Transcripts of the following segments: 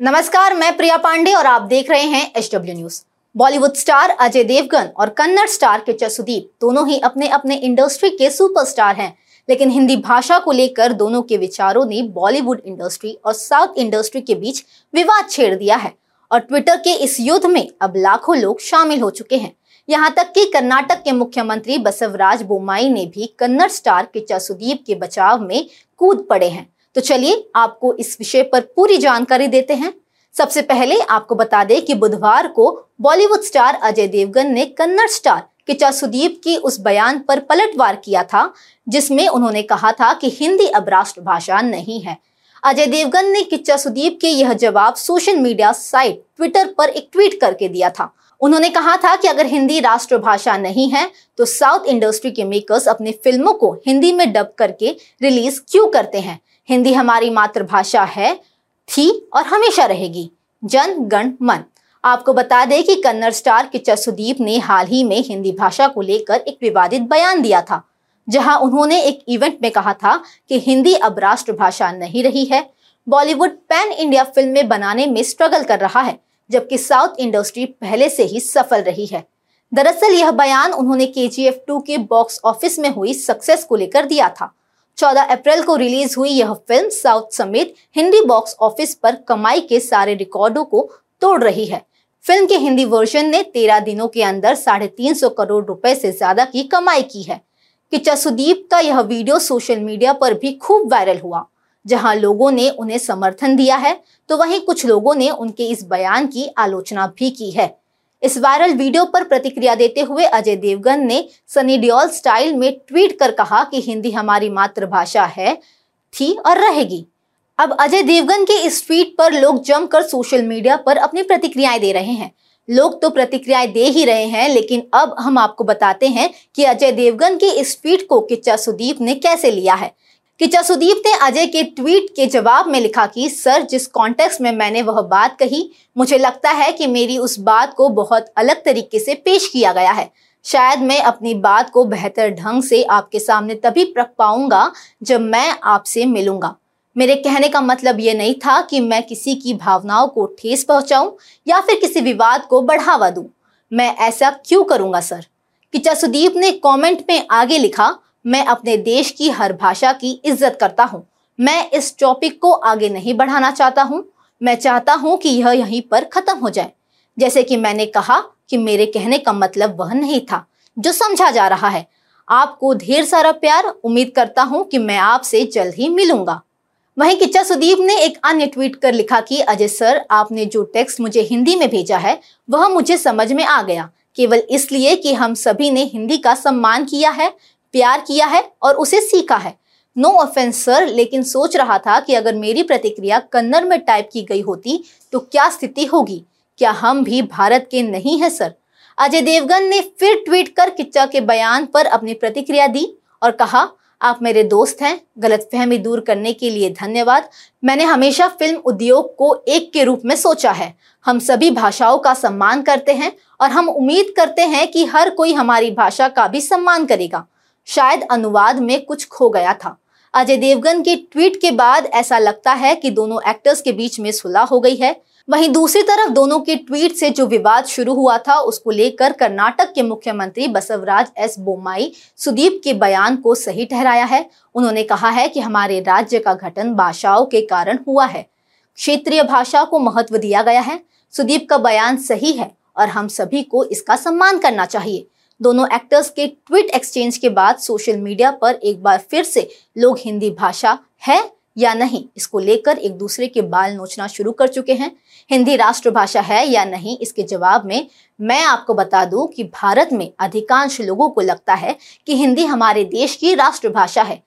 नमस्कार, मैं प्रिया पांडे और आप देख रहे हैं H W news. Bollywood star Ajay Devgan और कन्नड़ स्टार किच्चर सुदीप दोनों ही अपने अपने इंडस्ट्री के सुपरस्टार हैं। लेकिन हिंदी भाषा को लेकर दोनों के विचारों ने बॉलीवुड इंडस्ट्री और साउथ इंडस्ट्री के बीच विवाद छेड़ दिया है और ट्विटर के इस युद्ध में अब लाखों लोग शामिल हो चुके हैं। यहाँ तक कि कर्नाटक के मुख्यमंत्री बसवराज बोमाई ने भी कन्नड़ स्टार किच्चा सुदीप के बचाव में कूद पड़े हैं। तो चलिए आपको इस विषय पर पूरी जानकारी देते हैं। सबसे पहले आपको बता दें कि बुधवार को बॉलीवुड स्टार अजय देवगन ने कन्नड़ स्टार किच्चा सुदीप की उस बयान पर पलटवार किया था, जिसमें उन्होंने कहा था कि हिंदी अब राष्ट्रभाषा नहीं है। अजय देवगन ने किच्चा सुदीप के यह जवाब सोशल मीडिया साइट ट्विटर पर एक ट्वीट करके दिया था। उन्होंने कहा था कि अगर हिंदी राष्ट्रभाषा नहीं है तो साउथ इंडस्ट्री के मेकर्स अपनी फ़िल्मों को हिंदी में डब करके रिलीज़ क्यों करते हैं? हिंदी हमारी मातृभाषा है, थी और हमेशा रहेगी। जन, गण, मन। आपको बता दें कि कन्नड़ स्टार किच्चा सुदीप ने हाल ही में हिंदी भाषा को लेकर एक विवादित बयान दिया था, जहाँ उन्होंने एक इवेंट में कहा था कि हिंदी अब राष्ट्रभाषा नहीं रही है। बॉलीवुड पैन इंडिया फ़िल्में बनाने में स्ट्रगल कर रहा है, जबकि साउथ इंडस्ट्री पहले से ही सफल रही है। दरअसल यह बयान उन्होंने के जी के बॉक्स ऑफ़िस में हुई सक्सेस को लेकर दिया था। 14 अप्रैल को रिलीज़ हुई यह फ़िल्म साउथ समेत हिंदी बॉक्स ऑफ़िस पर कमाई के सारे रिकॉर्डों को तोड़ रही है। फ़िल्म के हिंदी वर्जन ने 13 दिनों के अंदर साढ़े तीन सौ करोड़ रुपए से ज़्यादा की कमाई की है। किच्चा सुदीप का यह वीडियो सोशल मीडिया पर भी खूब वायरल हुआ, जहाँ लोगों ने उन्हें समर्थन दिया है तो वहीं कुछ लोगों ने उनके इस बयान की आलोचना भी की है। इस वायरल वीडियो पर प्रतिक्रिया देते हुए अजय देवगन ने सनी डियोल स्टाइल में ट्वीट कर कहा कि हिंदी हमारी मातृभाषा है, थी और रहेगी। अब अजय देवगन के इस ट्वीट पर लोग जमकर सोशल मीडिया पर अपनी प्रतिक्रियाएँ दे रहे हैं। लोग तो प्रतिक्रियाएँ दे ही रहे हैं, लेकिन अब हम आपको बताते हैं कि अजय देवगन के इस ट्वीट को किच्चा सुदीप ने कैसे लिया है। किच्चा सुदीप ने अजय के ट्वीट के जवाब में लिखा कि, सर, जिस कॉन्टेक्स्ट में मैंने वह बात कही, मुझे लगता है कि मेरी उस बात को बहुत अलग तरीके से पेश किया गया है। शायद मैं अपनी बात को बेहतर ढंग से आपके सामने तभी रख पाऊँगा जब मैं आपसे मिलूँगा। मेरे कहने का मतलब ये नहीं था कि मैं किसी की भावनाओं को ठेस पहुंचाऊं या फिर किसी विवाद को बढ़ावा दूँ। मैं ऐसा क्यों करूँगा, सर? किच्चा सुदीप ने कमेंट में आगे लिखा मैं अपने देश की हर भाषा की इज़्ज़त करता हूँ। मैं इस टॉपिक को आगे नहीं बढ़ाना चाहता हूँ। मैं चाहता हूँ कि यह यहीं पर खत्म हो जाए। जैसे कि मैंने कहा कि मेरे कहने का मतलब वह नहीं था, जो समझा जा रहा है। आपको ढेर सारा प्यार, उम्मीद करता हूँ कि मैं आपसे जल्द ही मिलूँगा। वहीं किच्चा सुदीप ने एक अन्य ट्वीट कर लिखा कि, अजय सर, आपने जो टेक्स्ट मुझे हिंदी में भेजा है, वह मुझे समझ में आ गया। केवल इसलिए कि हम सभी ने हिंदी का सम्मान किया है प्यार किया है और उसे सीखा है। नो ऑफेंस सर लेकिन सोच रहा था कि अगर मेरी प्रतिक्रिया कन्नड़ में टाइप की गई होती तो क्या स्थिति होगी? क्या हम भी भारत के नहीं है सर अजय देवगन ने फिर ट्वीट कर किच्चा के बयान पर अपनी प्रतिक्रिया दी और कहा, आप मेरे दोस्त हैं, गलतफहमी दूर करने के लिए धन्यवाद। मैंने हमेशा फ़िल्म उद्योग को एक के रूप में सोचा है। हम सभी भाषाओं का सम्मान करते हैं और हम उम्मीद करते हैं कि हर कोई हमारी भाषा का भी सम्मान करेगा। शायद अनुवाद में कुछ खो गया था। अजय देवगन के ट्वीट के बाद ऐसा लगता है कि दोनों एक्टर्स के बीच में सुलह हो गई है। वहीं दूसरी तरफ़ दोनों के ट्वीट से जो विवाद शुरू हुआ था, उसको लेकर कर्नाटक के मुख्यमंत्री बसवराज एस बोमाई सुदीप के बयान को सही ठहराया है। उन्होंने कहा है कि हमारे राज्य का गठन भाषाओं के कारण हुआ है। क्षेत्रीय भाषा को महत्व दिया गया है। सुदीप का बयान सही है और हम सभी को इसका सम्मान करना चाहिए। दोनों एक्टर्स के ट्वीट एक्सचेंज के बाद सोशल मीडिया पर एक बार फिर से लोग हिंदी भाषा है या नहीं? इसको लेकर एक दूसरे के बाल नोचना शुरू कर चुके हैं। हिंदी राष्ट्रभाषा है या नहीं? इसके जवाब में मैं आपको बता दूँ कि भारत में अधिकांश लोगों को लगता है कि हिंदी हमारे देश की राष्ट्रभाषा है।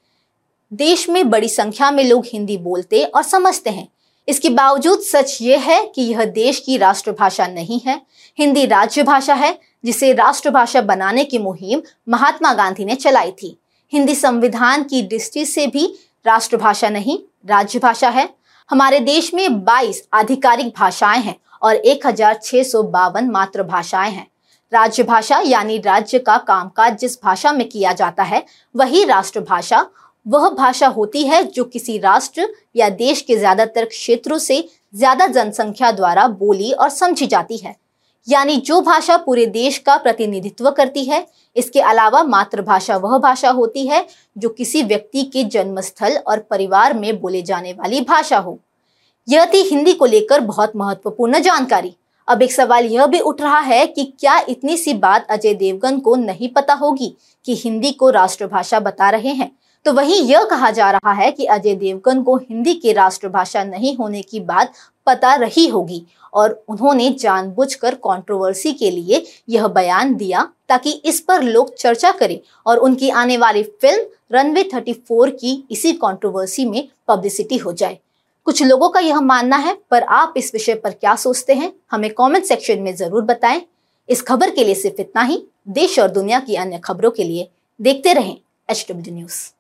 देश में बड़ी संख्या में लोग हिंदी बोलते और समझते हैं। इसके बावजूद सच ये है कि यह देश की राष्ट्रभाषा नहीं है, हिंदी राज्य भाषा है, जिसे राष्ट्रभाषा बनाने की मुहिम महात्मा गांधी ने चलाई थी। हिंदी संविधान की दृष्टि से भी राष्ट्रभाषा नहीं राज्य भाषा है। हमारे देश में 22 आधिकारिक भाषाएँ हैं और एक बावन मातृभाषाएँ हैं। राज्य भाषा यानी राज्य का कामकाज जिस भाषा में किया जाता है, वही राष्ट्रभाषा वह भाषा होती है जो किसी राष्ट्र या देश के ज़्यादातर क्षेत्रों से ज़्यादा जनसंख्या द्वारा बोली और समझी जाती है। यानी जो भाषा पूरे देश का प्रतिनिधित्व करती है, इसके अलावा मातृभाषा वह भाषा होती है जो किसी व्यक्ति के जन्मस्थल और परिवार में बोले जाने वाली भाषा हो। यह थी हिंदी को लेकर बहुत महत्वपूर्ण जानकारी। अब एक सवाल यह भी उठ रहा है कि क्या इतनी सी बात अजय देवगन को नहीं पता होगी कि हिंदी को राष्ट्रभाषा बता रहे हैं? तो वहीं यह कहा जा रहा है कि अजय देवगन को हिंदी की राष्ट्रभाषा नहीं होने की बात पता रही होगी और उन्होंने जानबूझकर कंट्रोवर्सी के लिए यह बयान दिया ताकि इस पर लोग चर्चा करें और उनकी आने वाली फ़िल्म रनवे 34 की इसी कंट्रोवर्सी में पब्लिसिटी हो जाए। कुछ लोगों का यह मानना है, पर आप इस विषय पर क्या सोचते हैं, हमें कमेंट सेक्शन में ज़रूर बताएँ। इस खबर के लिए सिर्फ़ इतना ही। देश और दुनिया की अन्य खबरों के लिए देखते रहें एच न्यूज़